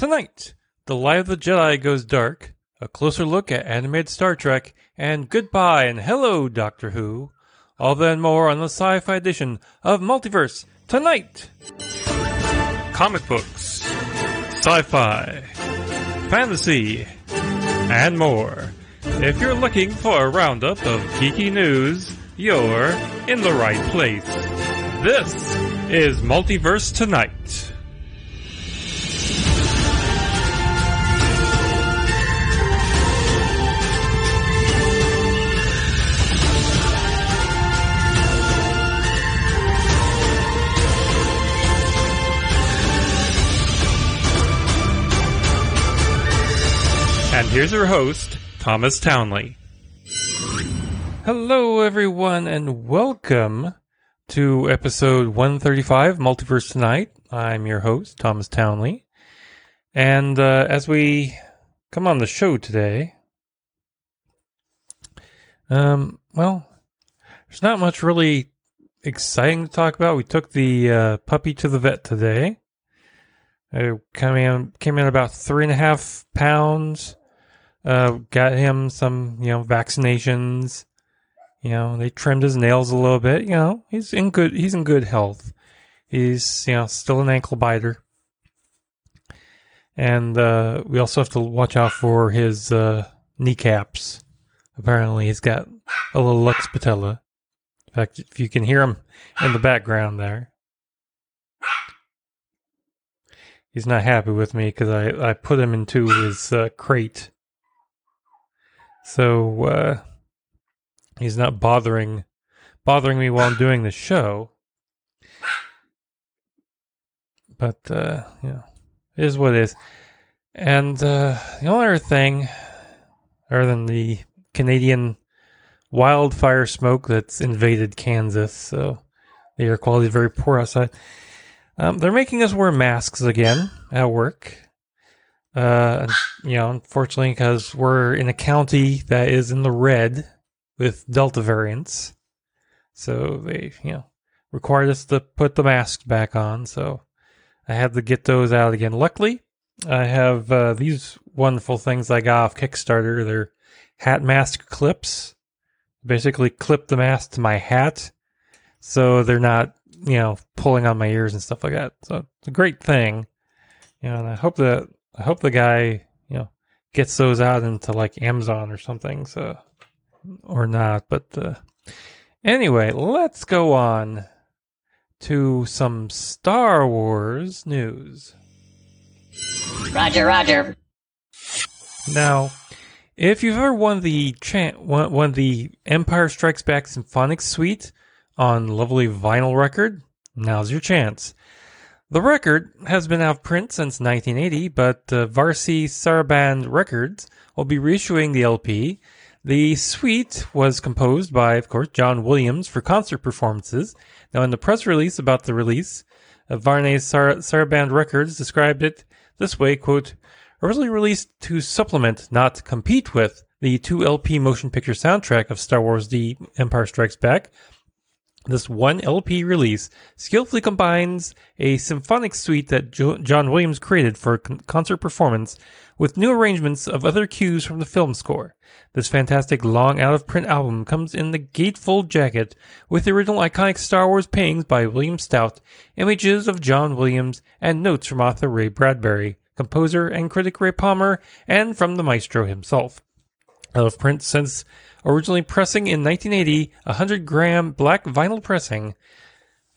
Tonight, The Light of the Jedi goes dark, a closer look at animated Star Trek, and goodbye and hello, Doctor Who. All that and more on the sci fi edition of Multiverse Tonight! Comic books, sci fi, fantasy, and more. If you're looking for a roundup of geeky news, you're in the right place. This is Multiverse Tonight. And here's your host, Thomas Townley. Hello, everyone, and welcome to episode 135, Multiverse Tonight. I'm your host, Thomas Townley. And uh, as we come on the show today, um, well, there's not much really exciting to talk about. We took the uh, puppy to the vet today. It came in, came in about three and a half pounds. Uh, got him some, you know, vaccinations. You know, they trimmed his nails a little bit. You know, he's in good. He's in good health. He's, you know, still an ankle biter. And uh, we also have to watch out for his uh, kneecaps. Apparently, he's got a little lux patella. In fact, if you can hear him in the background there, he's not happy with me because I, I put him into his uh, crate so uh, he's not bothering bothering me while I'm doing the show. But uh, you know, it is what it is. And uh, the only other thing, other than the Canadian wildfire smoke that's invaded Kansas, so the air quality is very poor outside. Um, they're making us wear masks again at work. Uh, you know, unfortunately, because we're in a county that is in the red with Delta variants, so they, you know, required us to put the masks back on. So I had to get those out again. Luckily, I have uh, these wonderful things I got off Kickstarter. They're hat mask clips. Basically, clip the mask to my hat, so they're not, you know, pulling on my ears and stuff like that. So it's a great thing. You know, and I hope that I hope the guy, you know, gets those out into like Amazon or something. So, or not. But uh, anyway, let's go on to some Star Wars news. Roger, Roger. Now, if you've ever won the chan- won, won the Empire Strikes Back Symphonic Suite on lovely vinyl record, now's your chance. The record has been out of print since 1980, but uh, Varèse Sarabande Records will be reissuing the LP. The suite was composed by, of course, John Williams for concert performances. Now, in the press release about the release, uh, Varney Sar- Sarabande Records described it this way, quote, originally released to supplement, not compete with, the 2 LP motion picture soundtrack of Star Wars The Empire Strikes Back, this one LP release skillfully combines a symphonic suite that jo- John Williams created for con- concert performance with new arrangements of other cues from the film score. This fantastic long out of print album comes in the gatefold jacket with the original iconic Star Wars paintings by William Stout, images of John Williams, and notes from author Ray Bradbury, composer and critic Ray Palmer, and from the maestro himself. Out of print since originally pressing in 1980, a 100 gram black vinyl pressing.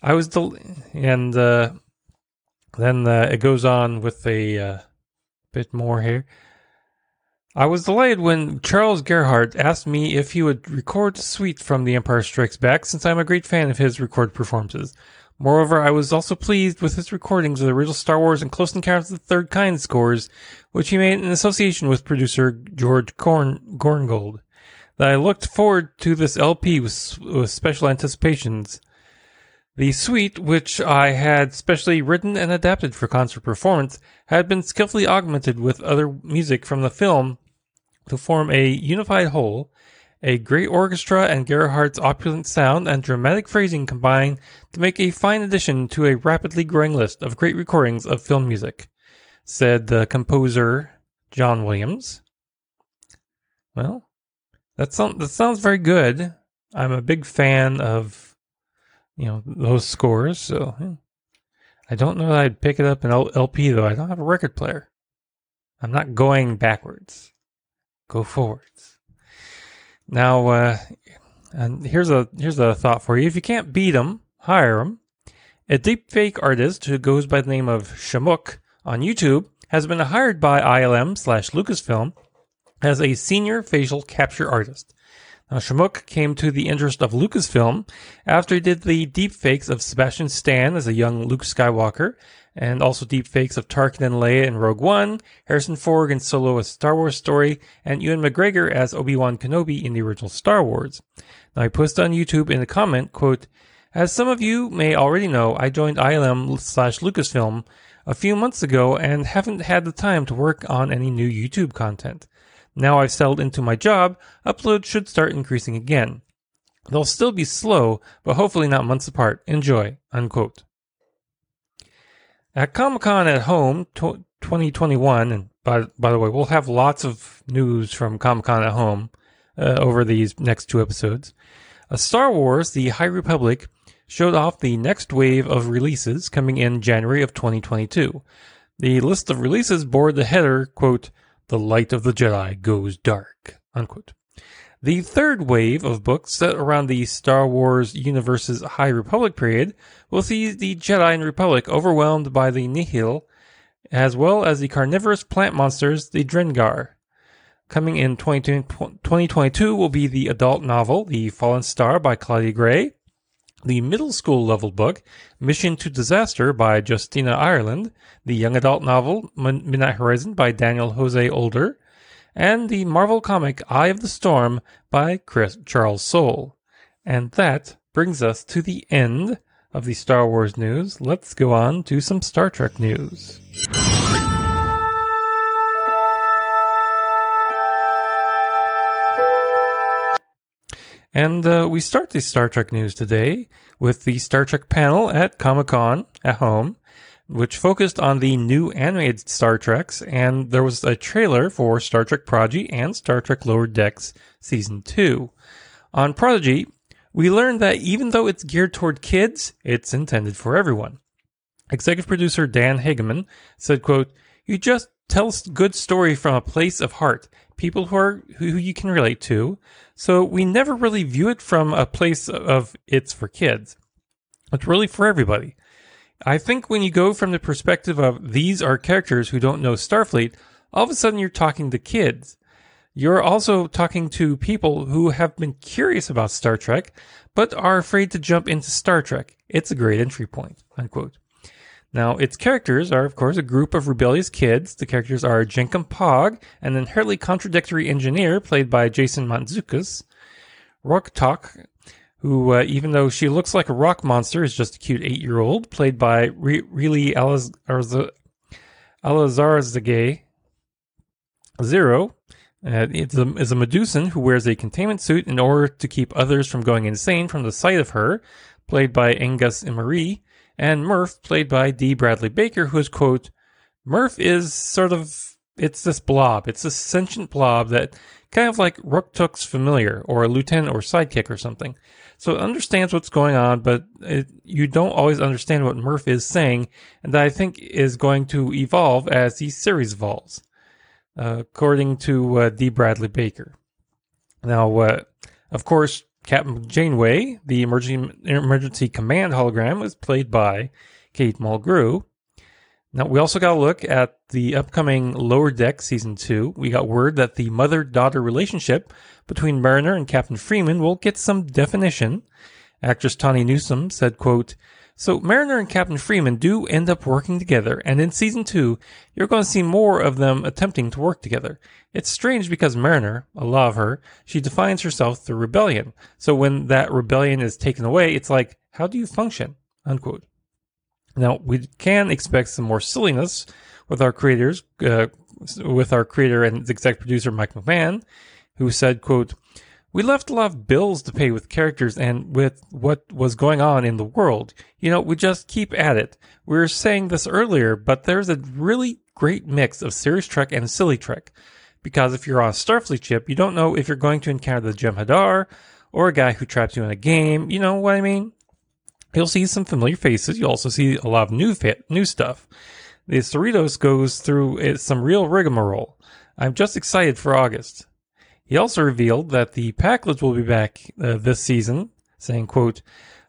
I was del- and uh, then uh, it goes on with a uh, bit more here. I was delighted when Charles Gerhardt asked me if he would record a suite from The Empire Strikes Back, since I'm a great fan of his recorded performances. Moreover, I was also pleased with his recordings of the original Star Wars and Close Encounters of the Third Kind scores, which he made in association with producer George Gorn- Korngold that I looked forward to this LP with, with special anticipations. The suite, which I had specially written and adapted for concert performance, had been skillfully augmented with other music from the film to form a unified whole. A great orchestra and Gerhardt's opulent sound and dramatic phrasing combine to make a fine addition to a rapidly growing list of great recordings of film music. said the composer John Williams. Well, that sounds that sounds very good. I'm a big fan of you know those scores, so. I don't know that I'd pick it up in LP though. I don't have a record player. I'm not going backwards. Go forwards. Now, uh, and here's a here's a thought for you. If you can't beat them, hire them. A deepfake artist who goes by the name of Shamook on YouTube has been hired by ILM slash Lucasfilm as a senior facial capture artist. Now, Shamook came to the interest of Lucasfilm after he did the deepfakes of Sebastian Stan as a young Luke Skywalker, and also deepfakes of Tarkin and Leia in Rogue One, Harrison Ford in Solo: A Star Wars Story, and Ewan McGregor as Obi-Wan Kenobi in the original Star Wars. Now, I posted on YouTube in a comment, quote, as some of you may already know, I joined ILM slash Lucasfilm a few months ago and haven't had the time to work on any new YouTube content. Now I've settled into my job, uploads should start increasing again. They'll still be slow, but hopefully not months apart. Enjoy. Unquote. At Comic Con at Home 2021, and by, by the way, we'll have lots of news from Comic Con at Home uh, over these next two episodes. A Star Wars The High Republic showed off the next wave of releases coming in January of 2022. The list of releases bore the header, quote, the light of the Jedi goes dark, unquote. The third wave of books set around the Star Wars universe's High Republic period will see the Jedi and Republic overwhelmed by the Nihil, as well as the carnivorous plant monsters, the Drengir. Coming in 2022 will be the adult novel, The Fallen Star by Claudia Gray, the middle school level book, Mission to Disaster by Justina Ireland, the young adult novel, Midnight Horizon by Daniel Jose Older, and the Marvel comic Eye of the Storm by Chris Charles Soule. And that brings us to the end of the Star Wars news. Let's go on to some Star Trek news. And uh, we start the Star Trek news today with the Star Trek panel at Comic Con at home, which focused on the new animated Star Treks. And there was a trailer for Star Trek Prodigy and Star Trek Lower Decks Season 2. On Prodigy, we learned that even though it's geared toward kids, it's intended for everyone. Executive producer Dan Hageman said, quote, You just tell a good story from a place of heart, people who are who you can relate to. So we never really view it from a place of it's for kids. It's really for everybody. I think when you go from the perspective of these are characters who don't know Starfleet, all of a sudden you're talking to kids. You're also talking to people who have been curious about Star Trek, but are afraid to jump into Star Trek. It's a great entry point. Unquote. Now, its characters are, of course, a group of rebellious kids. The characters are Jankom Pog, an inherently contradictory engineer played by Jason Mantzoukas, Rok-Tahk, who, uh, even though she looks like a rock monster, is just a cute eight-year-old, played by Re- Rylee Alazraqui. Zero uh, is, a, is a Medusan who wears a containment suit in order to keep others from going insane from the sight of her, played by Angus Imrie and Murph, played by D. Bradley Baker, who is, quote, Murph is sort of, it's this blob. It's this sentient blob that kind of like Rok-Tahk's familiar or a lieutenant or sidekick or something. So it understands what's going on, but it, you don't always understand what Murph is saying, and that I think is going to evolve as the series evolves, uh, according to uh, D. Bradley Baker. Now, uh, of course, Captain Janeway, the emergency, emergency command hologram, was played by Kate Mulgrew. Now, we also got a look at the upcoming Lower Deck Season 2. We got word that the mother daughter relationship between Mariner and Captain Freeman will get some definition. Actress Tawny Newsome said, quote, so Mariner and Captain Freeman do end up working together, and in season two, you're going to see more of them attempting to work together. It's strange because Mariner, I love her, she defines herself through rebellion. So when that rebellion is taken away, it's like, how do you function? Unquote. Now, we can expect some more silliness with our creators, uh, with our creator and exec producer Mike McMahan, who said, quote, we left a lot of bills to pay with characters and with what was going on in the world. You know, we just keep at it. We were saying this earlier, but there's a really great mix of serious Trek and silly Trek. Because if you're on a Starfleet ship, you don't know if you're going to encounter the Jem'Hadar or a guy who traps you in a game. You know what I mean? You'll see some familiar faces. You'll also see a lot of new fit, new stuff. The Cerritos goes through some real rigmarole. I'm just excited for August. He also revealed that the Pakleds will be back uh, this season, saying, quote,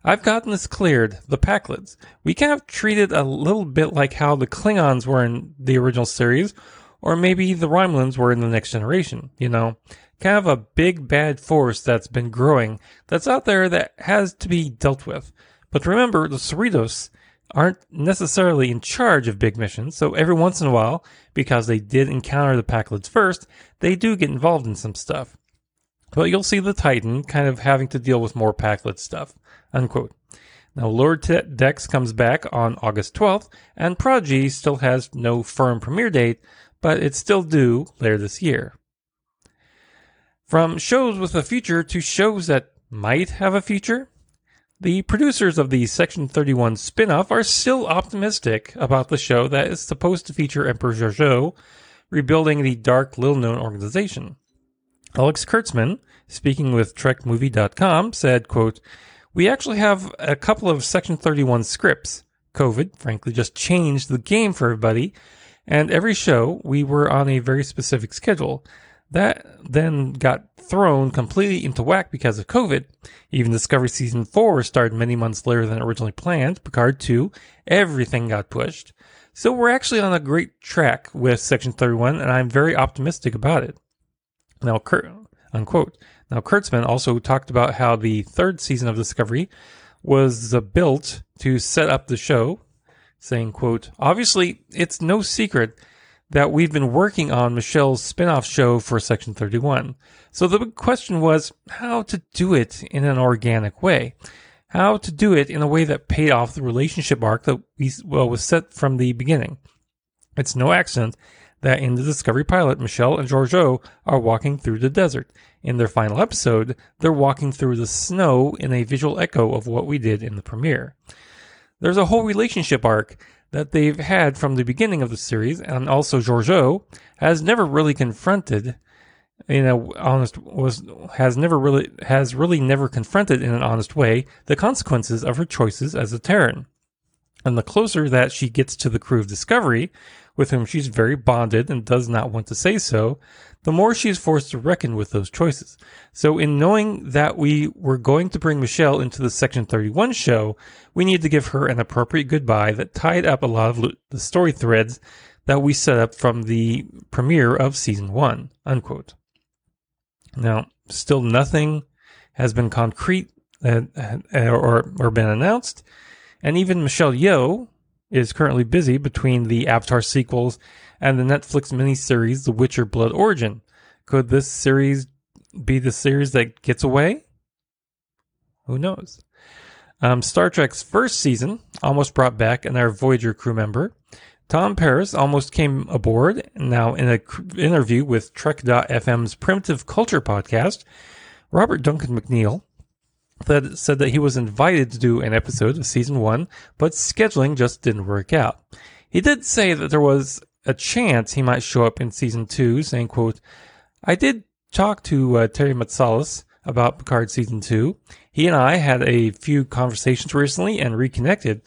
I've gotten this cleared, the Pakleds. We kind of treat it a little bit like how the Klingons were in the original series, or maybe the Romulans were in the next generation, you know? Kind of a big bad force that's been growing, that's out there that has to be dealt with. But remember, the Cerritos aren't necessarily in charge of big missions, so every once in a while, because they did encounter the Pakleds first, they do get involved in some stuff. But you'll see the Titan kind of having to deal with more Pakled stuff. Unquote. Now, Lower Decks comes back on August 12th, and Prodigy still has no firm premiere date, but it's still due later this year. From shows with a future to shows that might have a future, the producers of the Section 31 spin-off are still optimistic about the show that is supposed to feature Emperor Georgiou rebuilding the dark, little-known organization. Alex Kurtzman, speaking with TrekMovie.com, said, quote, We actually have a couple of Section 31 scripts. COVID, frankly, just changed the game for everybody, and every show we were on a very specific schedule. That then got thrown completely into whack because of COVID. Even Discovery Season 4 started many months later than originally planned. Picard 2, everything got pushed. So we're actually on a great track with Section 31, and I'm very optimistic about it. Now, Kurt, unquote. Now, Kurtzman also talked about how the third season of Discovery was built to set up the show, saying, quote, obviously, it's no secret that we've been working on Michelle's spin-off show for Section 31. So the big question was how to do it in an organic way. How to do it in a way that paid off the relationship arc that we, well, was set from the beginning. It's no accident that in the Discovery pilot, Michelle and Georgiou are walking through the desert. In their final episode, they're walking through the snow in a visual echo of what we did in the premiere. There's a whole relationship arc that they've had from the beginning of the series, and also Georgiou has never really confronted in a honest was has never really has really never confronted in an honest way the consequences of her choices as a Terran. And the closer that she gets to the crew of Discovery, with whom she's very bonded and does not want to say so, the more she is forced to reckon with those choices. So, in knowing that we were going to bring Michelle into the Section 31 show, we need to give her an appropriate goodbye that tied up a lot of the story threads that we set up from the premiere of season one. Unquote. Now, still nothing has been concrete uh, or, or been announced. And even Michelle Yeoh is currently busy between the Avatar sequels and the Netflix miniseries The Witcher Blood Origin. Could this series be the series that gets away? Who knows? Um, Star Trek's first season almost brought back another Voyager crew member. Tom Paris almost came aboard. Now, in an interview with Trek.fm's Primitive Culture podcast, Robert Duncan McNeill that said that he was invited to do an episode of season one, but scheduling just didn't work out. He did say that there was a chance he might show up in season two, saying, quote, I did talk to uh, Terry Matalas about Picard season two. He and I had a few conversations recently and reconnected,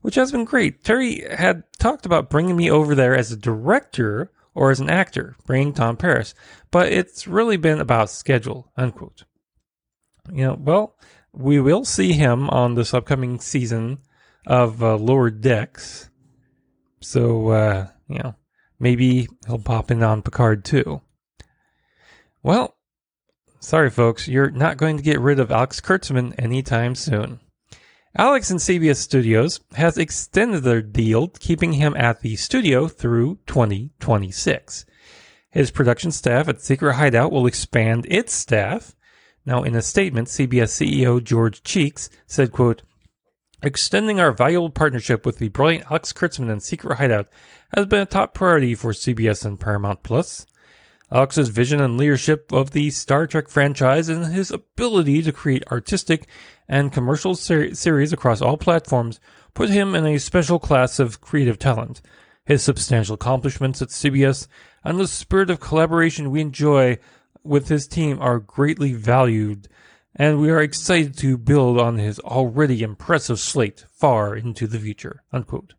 which has been great. Terry had talked about bringing me over there as a director or as an actor, bringing Tom Paris, but it's really been about schedule, unquote. You know, well, we will see him on this upcoming season of uh, Lower Decks. So, uh, you know, maybe he'll pop in on Picard too. Well, sorry folks, you're not going to get rid of Alex Kurtzman anytime soon. Alex in CBS Studios has extended their deal, keeping him at the studio through 2026. His production staff at Secret Hideout will expand its staff. Now, in a statement, CBS CEO George Cheeks said, quote, Extending our valuable partnership with the brilliant Alex Kurtzman and Secret Hideout has been a top priority for CBS and Paramount Plus. Alex's vision and leadership of the Star Trek franchise and his ability to create artistic and commercial ser- series across all platforms put him in a special class of creative talent. His substantial accomplishments at CBS and the spirit of collaboration we enjoy with his team are greatly valued, and we are excited to build on his already impressive slate far into the future. Unquote.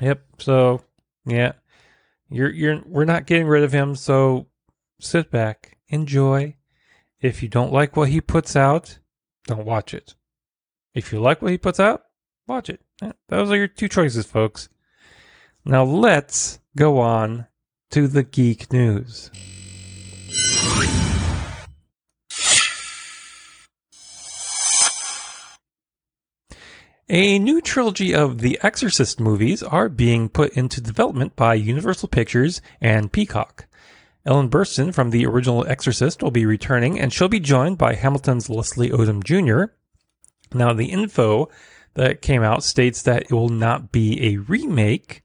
Yep. So, yeah, you're you're we're not getting rid of him. So, sit back, enjoy. If you don't like what he puts out, don't watch it. If you like what he puts out, watch it. Eh, those are your two choices, folks. Now let's go on to the geek news. A new trilogy of The Exorcist movies are being put into development by Universal Pictures and Peacock. Ellen Burstyn from the original Exorcist will be returning, and she'll be joined by Hamilton's Leslie Odom Jr. Now, the info that came out states that it will not be a remake,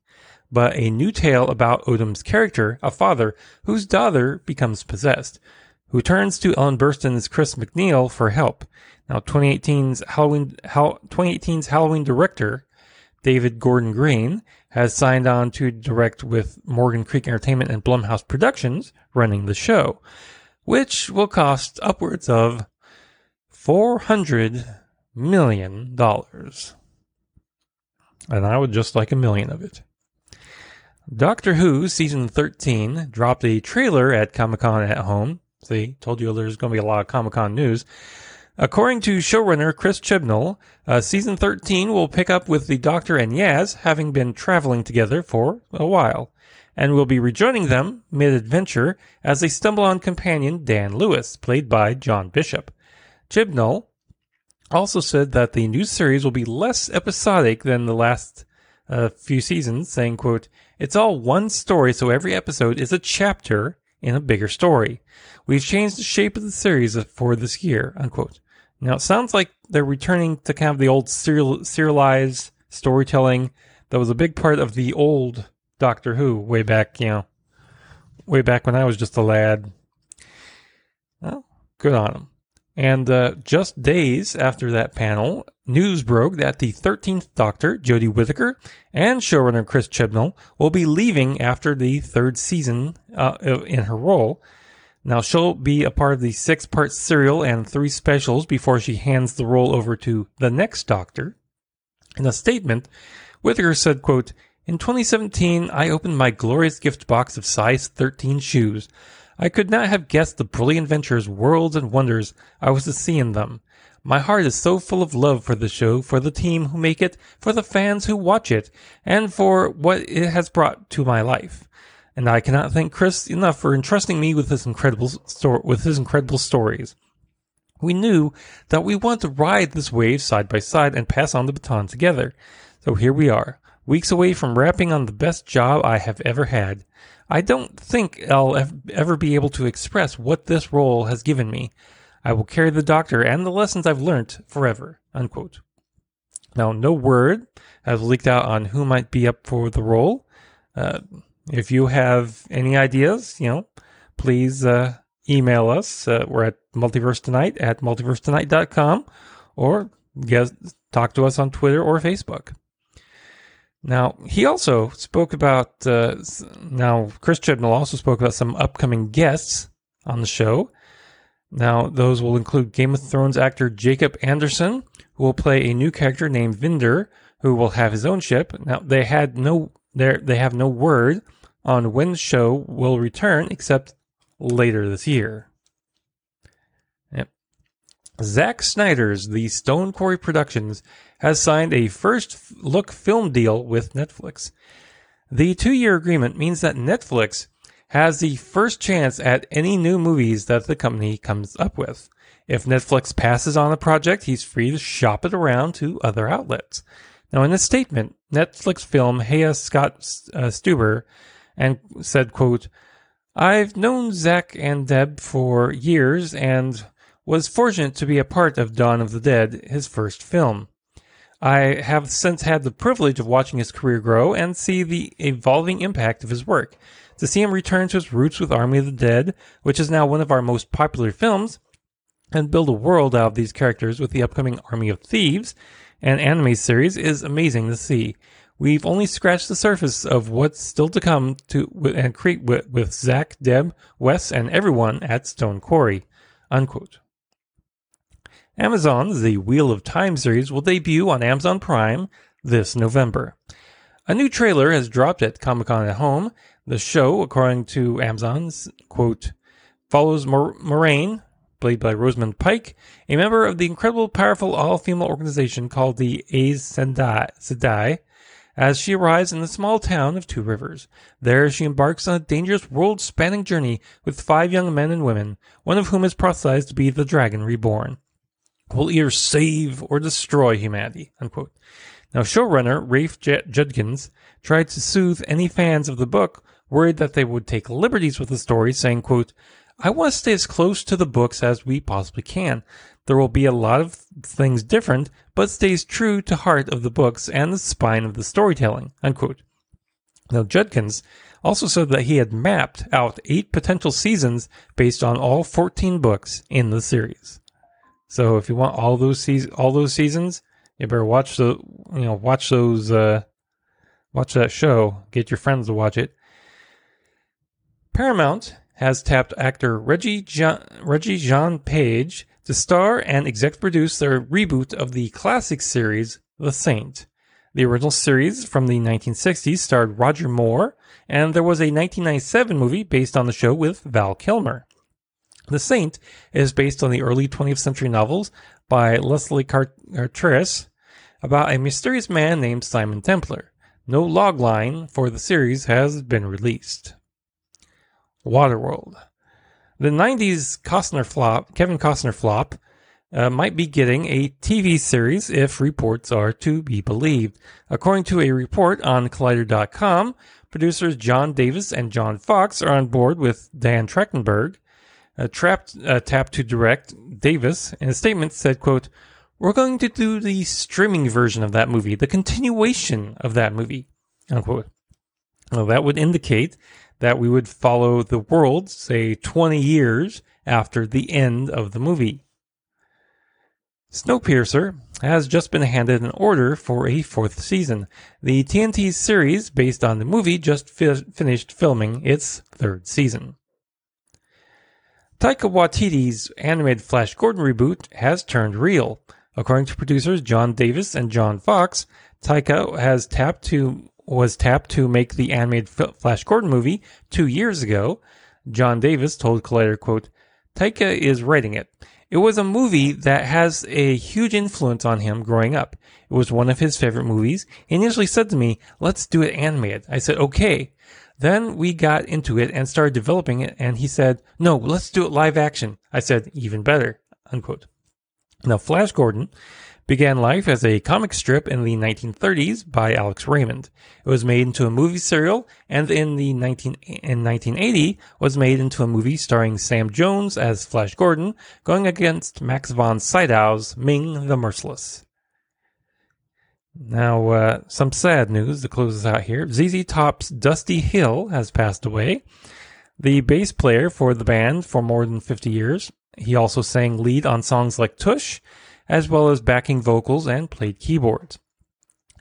but a new tale about Odom's character, a father whose daughter becomes possessed, who turns to Ellen Burstyn's Chris McNeil for help. Now, 2018's Halloween, 2018's Halloween director, David Gordon Green, has signed on to direct with Morgan Creek Entertainment and Blumhouse Productions running the show, which will cost upwards of $400 million. And I would just like a million of it. Doctor Who season 13 dropped a trailer at Comic Con at home. See, told you there's going to be a lot of Comic Con news. According to showrunner Chris Chibnall, uh, season 13 will pick up with the Doctor and Yaz having been traveling together for a while, and will be rejoining them mid adventure as they stumble on companion Dan Lewis, played by John Bishop. Chibnall also said that the new series will be less episodic than the last uh, few seasons, saying, quote, It's all one story, so every episode is a chapter in a bigger story. We've changed the shape of the series for this year, unquote. Now, it sounds like they're returning to kind of the old serial, serialized storytelling that was a big part of the old Doctor Who way back, you know, way back when I was just a lad. Well, good on them. And uh, just days after that panel, news broke that the 13th Doctor, Jodie Whittaker, and showrunner Chris Chibnall will be leaving after the third season uh, in her role. Now, she'll be a part of the six part serial and three specials before she hands the role over to the next Doctor. In a statement, Whittaker said, quote, In 2017, I opened my glorious gift box of size 13 shoes. I could not have guessed the brilliant ventures, worlds, and wonders I was to see in them. My heart is so full of love for the show, for the team who make it, for the fans who watch it, and for what it has brought to my life. And I cannot thank Chris enough for entrusting me with his incredible sto- with his incredible stories. We knew that we wanted to ride this wave side by side and pass on the baton together. So here we are, weeks away from wrapping on the best job I have ever had. I don't think I'll ever be able to express what this role has given me. I will carry the doctor and the lessons I've learnt forever. Unquote. Now, no word has leaked out on who might be up for the role. Uh, if you have any ideas, you know, please uh, email us. Uh, we're at multiverse tonight at multiverse multiversetonight.com or get, talk to us on Twitter or Facebook. Now, he also spoke about, uh, now, Chris Chibnall also spoke about some upcoming guests on the show. Now, those will include Game of Thrones actor Jacob Anderson, who will play a new character named Vinder, who will have his own ship. Now, they had no, they have no word on when the show will return, except later this year. Zack Snyder's The Stone Quarry Productions has signed a first look film deal with Netflix. The two year agreement means that Netflix has the first chance at any new movies that the company comes up with. If Netflix passes on a project, he's free to shop it around to other outlets. Now, in a statement, Netflix film Haya Scott uh, Stuber and said, quote, I've known Zack and Deb for years and was fortunate to be a part of Dawn of the Dead, his first film. I have since had the privilege of watching his career grow and see the evolving impact of his work. To see him return to his roots with Army of the Dead, which is now one of our most popular films, and build a world out of these characters with the upcoming Army of Thieves and anime series is amazing to see. We've only scratched the surface of what's still to come to and create with, with Zach, Deb, Wes, and everyone at Stone Quarry. Unquote. Amazon's The Wheel of Time series will debut on Amazon Prime this November. A new trailer has dropped at Comic Con at Home. The show, according to Amazon's quote, follows Mor- Moiraine, played by Rosamund Pike, a member of the incredible, powerful all-female organization called the Aes Sedai, as she arrives in the small town of Two Rivers. There, she embarks on a dangerous, world-spanning journey with five young men and women, one of whom is prophesied to be the Dragon Reborn. Will either save or destroy humanity. Unquote. Now, showrunner Rafe J- Judkins tried to soothe any fans of the book, worried that they would take liberties with the story, saying, quote, I want to stay as close to the books as we possibly can. There will be a lot of things different, but stays true to heart of the books and the spine of the storytelling. Unquote. Now, Judkins also said that he had mapped out eight potential seasons based on all 14 books in the series. So if you want all those se- all those seasons, you better watch the you know watch those uh, watch that show. Get your friends to watch it. Paramount has tapped actor Regé-Jean, Reggie Jean Page to star and exec produce their reboot of the classic series The Saint. The original series from the 1960s starred Roger Moore, and there was a 1997 movie based on the show with Val Kilmer. The Saint is based on the early 20th century novels by Leslie Charteris about a mysterious man named Simon Templar. No logline for the series has been released. Waterworld. The 90s Costner flop, Kevin Costner flop, uh, might be getting a TV series if reports are to be believed. According to a report on Collider.com, producers John Davis and John Fox are on board with Dan Trachtenberg. Uh, trapped, uh, tapped to direct Davis in a statement said, quote, we're going to do the streaming version of that movie, the continuation of that movie, unquote. Well, that would indicate that we would follow the world, say 20 years after the end of the movie. Snowpiercer has just been handed an order for a fourth season. The TNT series, based on the movie, just fi- finished filming its third season. Taika Waititi's animated Flash Gordon reboot has turned real. According to producers John Davis and John Fox, Taika has tapped to was tapped to make the animated Flash Gordon movie two years ago. John Davis told Collider, quote, Taika is writing it. It was a movie that has a huge influence on him growing up. It was one of his favorite movies. He initially said to me, let's do it animated. I said, okay. Then we got into it and started developing it, and he said, no, let's do it live action. I said, even better, unquote. Now, Flash Gordon began life as a comic strip in the 1930s by Alex Raymond. It was made into a movie serial, and in the 19 in 1980 was made into a movie starring Sam Jones as Flash Gordon, going against Max von Sydow's Ming the Merciless. Now, uh, some sad news to close us out here. ZZ Top's Dusty Hill has passed away. The bass player for the band for more than 50 years. He also sang lead on songs like Tush, as well as backing vocals and played keyboards.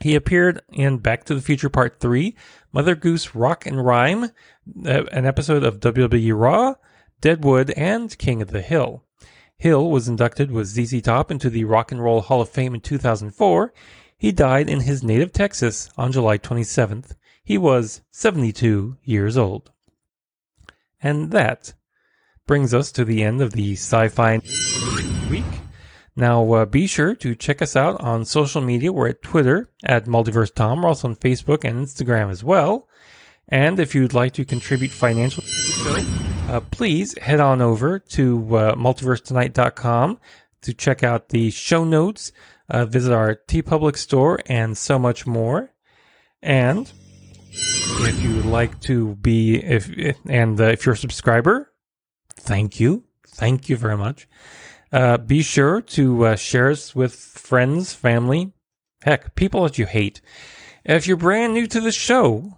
He appeared in Back to the Future Part 3, Mother Goose Rock and Rhyme, uh, an episode of WWE Raw, Deadwood, and King of the Hill. Hill was inducted with ZZ Top into the Rock and Roll Hall of Fame in 2004. He died in his native Texas on July 27th. He was 72 years old. And that brings us to the end of the sci fi week. Now, uh, be sure to check us out on social media. We're at Twitter at Multiverse Tom. We're also on Facebook and Instagram as well. And if you'd like to contribute financially uh, please head on over to uh, multiversetonight.com to check out the show notes, uh, visit our TeePublic store, and so much more. And if you would like to be, if and uh, if you're a subscriber, thank you, thank you very much. Uh, be sure to uh, share us with friends, family, Heck, people that you hate. If you're brand new to the show,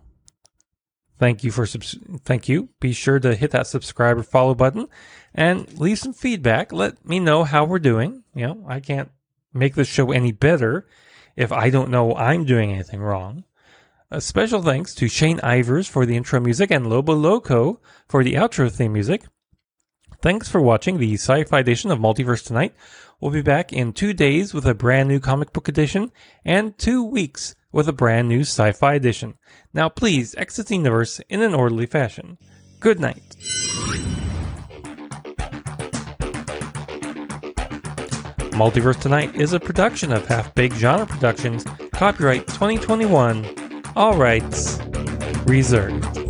thank you for subs- thank you. Be sure to hit that subscribe or follow button and leave some feedback. Let me know how we're doing. You know, I can't make the show any better if I don't know I'm doing anything wrong. A special thanks to Shane Ivers for the intro music and Lobo Loco for the outro theme music. Thanks for watching the sci-fi edition of Multiverse Tonight. We'll be back in two days with a brand new comic book edition and two weeks with a brand new sci-fi edition. Now please exit the universe in an orderly fashion. Good night. Multiverse Tonight is a production of Half Baked Genre Productions, copyright 2021, all rights reserved.